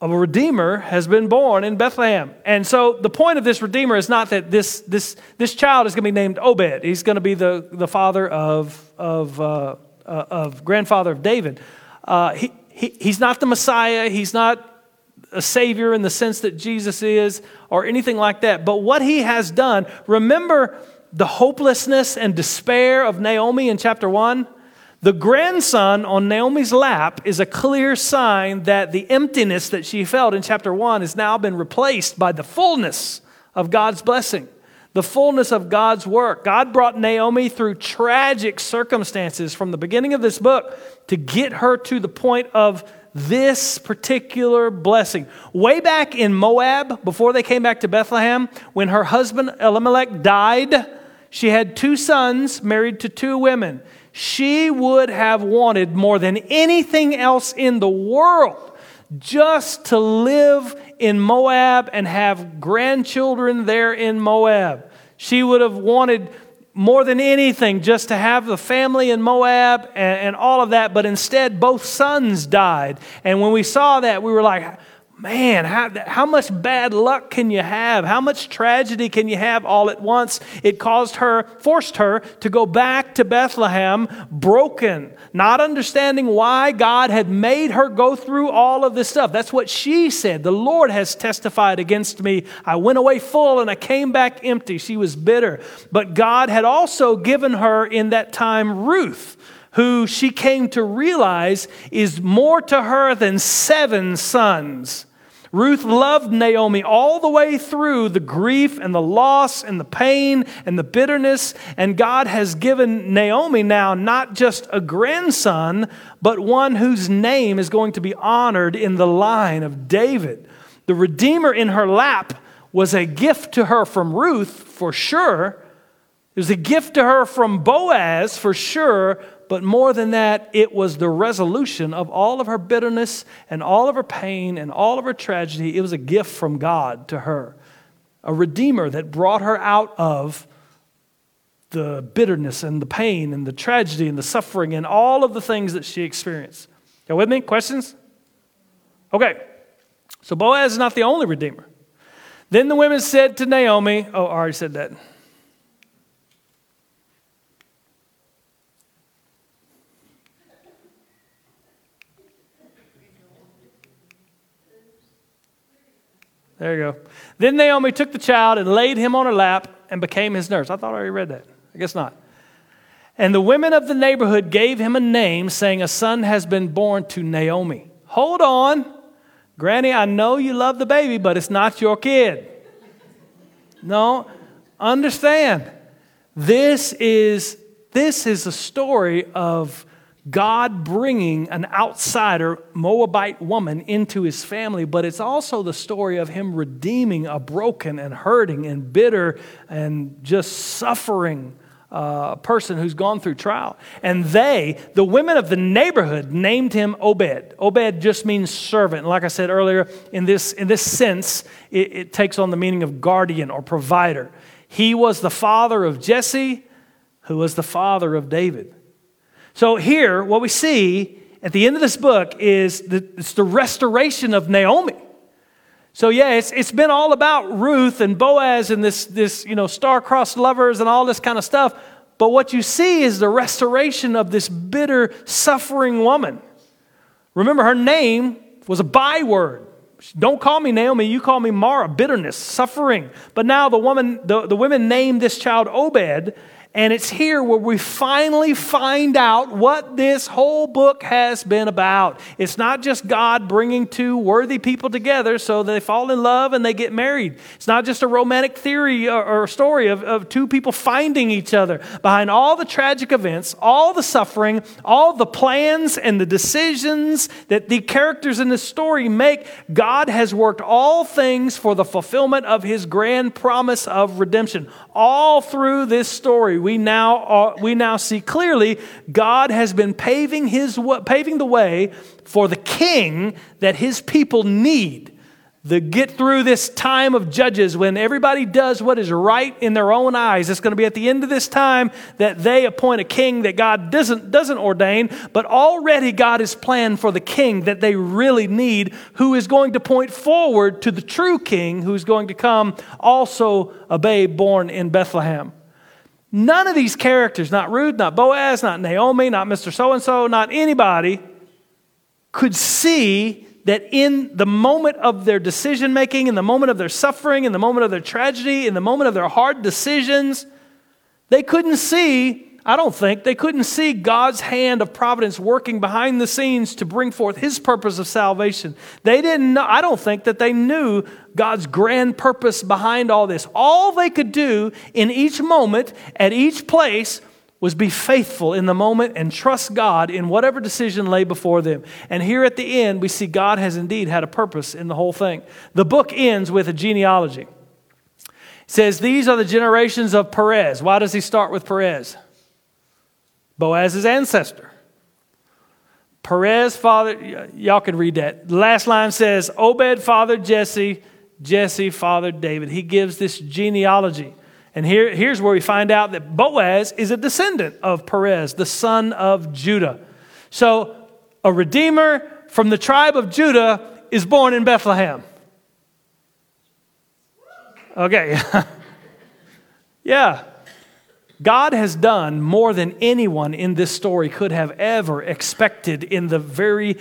a redeemer has been born in Bethlehem. And so the point of this redeemer is not that this, this, this child is going to be named Obed. He's going to be the, the father of, of, uh, uh, of grandfather of David. Uh, he, he, he's not the Messiah, he's not a savior in the sense that Jesus is, or anything like that. But what he has done, remember the hopelessness and despair of Naomi in chapter 1? The grandson on Naomi's lap is a clear sign that the emptiness that she felt in chapter 1 has now been replaced by the fullness of God's blessing, the fullness of God's work. God brought Naomi through tragic circumstances from the beginning of this book to get her to the point of this particular blessing. Way back in Moab, before they came back to Bethlehem, when her husband Elimelech died, she had two sons married to two women. She would have wanted more than anything else in the world just to live in Moab and have grandchildren there in Moab. She would have wanted more than anything just to have the family in Moab and, and, all of that, but instead both sons died. And when we saw that, we were like, Man, how, how much bad luck can you have? How much tragedy can you have all at once? It caused her, forced her to go back to Bethlehem broken, not understanding why God had made her go through all of this stuff. That's what she said. The Lord has testified against me. I went away full and I came back empty. She was bitter. But God had also given her in that time Ruth who she came to realize is more to her than seven sons. Ruth loved Naomi all the way through the grief and the loss and the pain and the bitterness. And God has given Naomi now not just a grandson, but one whose name is going to be honored in the line of David. The Redeemer in her lap was a gift to her from Ruth, for sure. It was a gift to her from Boaz, for sure, but more than that, it was the resolution of all of her bitterness and all of her pain and all of her tragedy. It was a gift from God to her, a redeemer that brought her out of the bitterness and the pain and the tragedy and the suffering and all of the things that she experienced. You with me? Questions? Okay. So Boaz is not the only redeemer. Then the women said to Naomi, oh, I already said that. There you go. Then Naomi took the child and laid him on her lap and became his nurse. I thought I already read that. I guess not. And the women of the neighborhood gave him a name, saying, A son has been born to Naomi. Hold on. Granny, I know you love the baby, but it's not your kid. No, understand. This is, this is a story of God bringing an outsider, Moabite woman, into his family, but it's also the story of him redeeming a broken and hurting and bitter and just suffering uh, person who's gone through trial. And they, the women of the neighborhood, named him Obed. Obed just means servant. Like I said earlier, in this, in this sense, it, it takes on the meaning of guardian or provider. He was the father of Jesse, who was the father of David. So here, what we see at the end of this book is the, it's the restoration of Naomi. So yeah, it's, it's been all about Ruth and Boaz and this, this you know, star-crossed lovers and all this kind of stuff. But what you see is the restoration of this bitter, suffering woman. Remember, her name was a byword. Don't call me Naomi, you call me Mara, bitterness, suffering. But now the woman, the, the women named this child Obed, and it's here where we finally find out what this whole book has been about. It's not just God bringing two worthy people together so they fall in love and they get married. It's not just a romantic theory or, or story of, of two people finding each other. Behind all the tragic events, all the suffering, all the plans and the decisions that the characters in this story make, God has worked all things for the fulfillment of his grand promise of redemption. All through this story, we now, are, we now see clearly God has been paving, his, paving the way for the king that his people need the get through this time of judges when everybody does what is right in their own eyes. It's going to be at the end of this time that they appoint a king that God doesn't, doesn't ordain, but already God has planned for the king that they really need, who is going to point forward to the true king who's going to come, also a babe born in Bethlehem. None of these characters, not Ruth, not Boaz, not Naomi, not Mr. So and so, not anybody, could see that in the moment of their decision making, in the moment of their suffering, in the moment of their tragedy, in the moment of their hard decisions, they couldn't see, I don't think, they couldn't see God's hand of providence working behind the scenes to bring forth his purpose of salvation. They didn't know, I don't think that they knew God's grand purpose behind all this. All they could do in each moment, at each place, was be faithful in the moment and trust God in whatever decision lay before them. And here at the end, we see God has indeed had a purpose in the whole thing. The book ends with a genealogy. It says, These are the generations of Perez. Why does he start with Perez? Boaz's ancestor. Perez, father, y'all can read that. The last line says, Obed, father Jesse, Jesse, father David. He gives this genealogy. And here, here's where we find out that Boaz is a descendant of Perez, the son of Judah. So, a redeemer from the tribe of Judah is born in Bethlehem. Okay. yeah. God has done more than anyone in this story could have ever expected in the very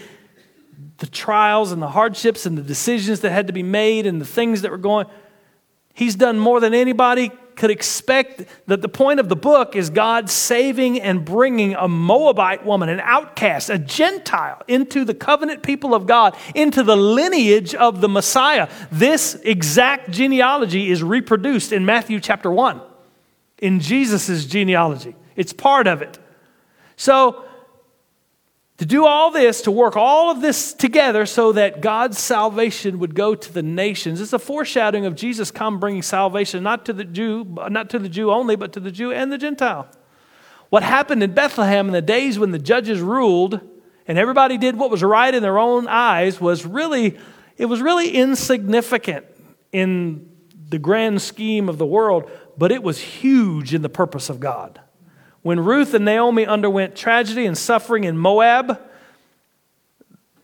the trials and the hardships and the decisions that had to be made and the things that were going. He's done more than anybody could expect. That the point of the book is God saving and bringing a Moabite woman, an outcast, a Gentile, into the covenant people of God, into the lineage of the Messiah. This exact genealogy is reproduced in Matthew chapter 1, in Jesus' genealogy. It's part of it. So, to do all this, to work all of this together so that God's salvation would go to the nations. It's a foreshadowing of Jesus come bringing salvation not to the Jew, not to the Jew only, but to the Jew and the Gentile. What happened in Bethlehem in the days when the judges ruled and everybody did what was right in their own eyes was really it was really insignificant in the grand scheme of the world, but it was huge in the purpose of God. When Ruth and Naomi underwent tragedy and suffering in Moab,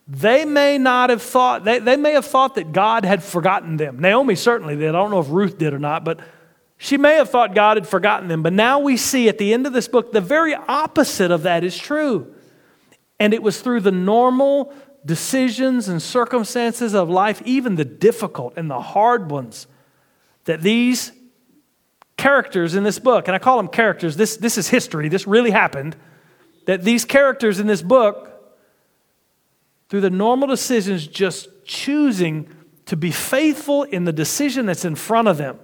they may not have thought, they, they may have thought that God had forgotten them. Naomi certainly did. I don't know if Ruth did or not, but she may have thought God had forgotten them. But now we see at the end of this book, the very opposite of that is true. And it was through the normal decisions and circumstances of life, even the difficult and the hard ones, that these characters in this book, and I call them characters, this, this is history, this really happened, that these characters in this book, through the normal decisions, just choosing to be faithful in the decision that's in front of them.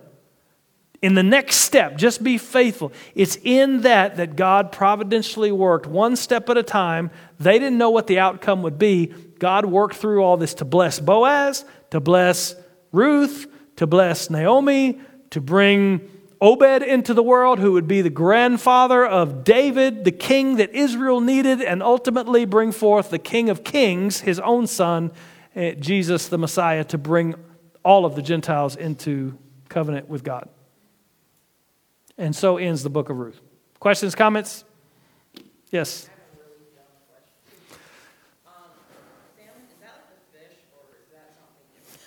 In the next step, just be faithful. It's in that that God providentially worked one step at a time. They didn't know what the outcome would be. God worked through all this to bless Boaz, to bless Ruth, to bless Naomi, to bring Obed into the world, who would be the grandfather of David, the king that Israel needed, and ultimately bring forth the King of Kings, his own son, eh, Jesus the Messiah, to bring all of the Gentiles into covenant with God. And so ends the book of Ruth. Questions, comments? Yes.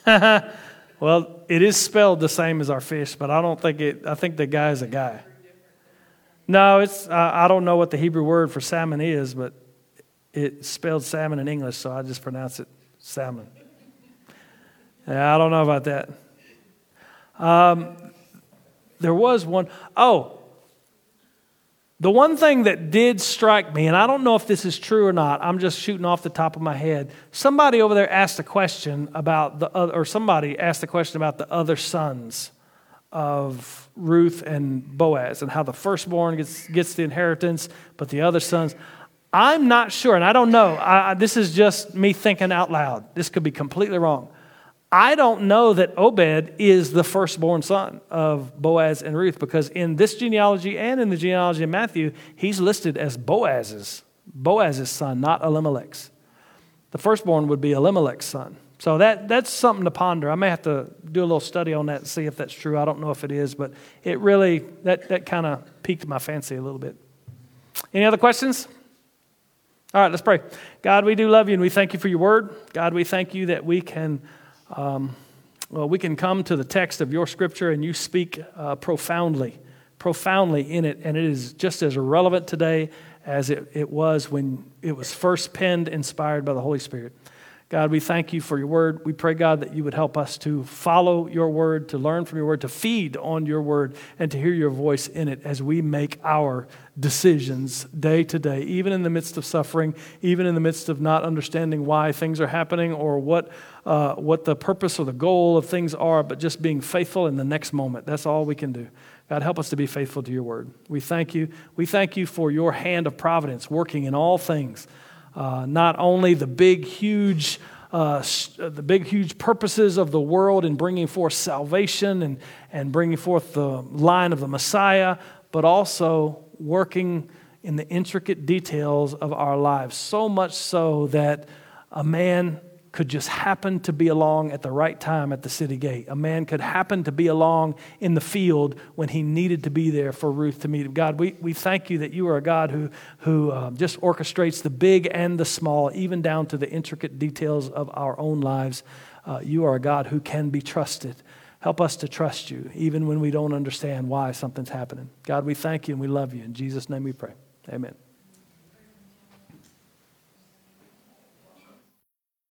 well, it is spelled the same as our fish, but I don't think it, I think the guy is a guy. No, it's, uh, I don't know what the Hebrew word for salmon is, but it's spelled salmon in English, so I just pronounce it salmon. Yeah, I don't know about that. Um, there was one, oh, the one thing that did strike me, and I don't know if this is true or not, I'm just shooting off the top of my head. Somebody over there asked a question about the other, or somebody asked a question about the other sons of Ruth and Boaz and how the firstborn gets, gets the inheritance, but the other sons. I'm not sure, and I don't know. I, this is just me thinking out loud. This could be completely wrong. I don't know that Obed is the firstborn son of Boaz and Ruth because in this genealogy and in the genealogy of Matthew, he's listed as Boaz's, Boaz's son, not Elimelech's. The firstborn would be Elimelech's son. So that, that's something to ponder. I may have to do a little study on that and see if that's true. I don't know if it is, but it really, that, that kind of piqued my fancy a little bit. Any other questions? All right, let's pray. God, we do love you and we thank you for your word. God, we thank you that we can um, well, we can come to the text of your scripture and you speak uh, profoundly profoundly in it, and it is just as relevant today as it, it was when it was first penned, inspired by the Holy Spirit. God, we thank you for your word. We pray, God, that you would help us to follow your word, to learn from your word, to feed on your word, and to hear your voice in it as we make our decisions day to day, even in the midst of suffering, even in the midst of not understanding why things are happening or what, uh, what the purpose or the goal of things are, but just being faithful in the next moment. That's all we can do. God, help us to be faithful to your word. We thank you. We thank you for your hand of providence working in all things. Uh, not only the big, huge, uh, the big, huge purposes of the world in bringing forth salvation and, and bringing forth the line of the Messiah, but also working in the intricate details of our lives. So much so that a man could just happen to be along at the right time at the city gate. A man could happen to be along in the field when he needed to be there for Ruth to meet him. God, we, we thank you that you are a God who, who uh, just orchestrates the big and the small, even down to the intricate details of our own lives. Uh, you are a God who can be trusted. Help us to trust you, even when we don't understand why something's happening. God, we thank you and we love you. In Jesus' name we pray. Amen.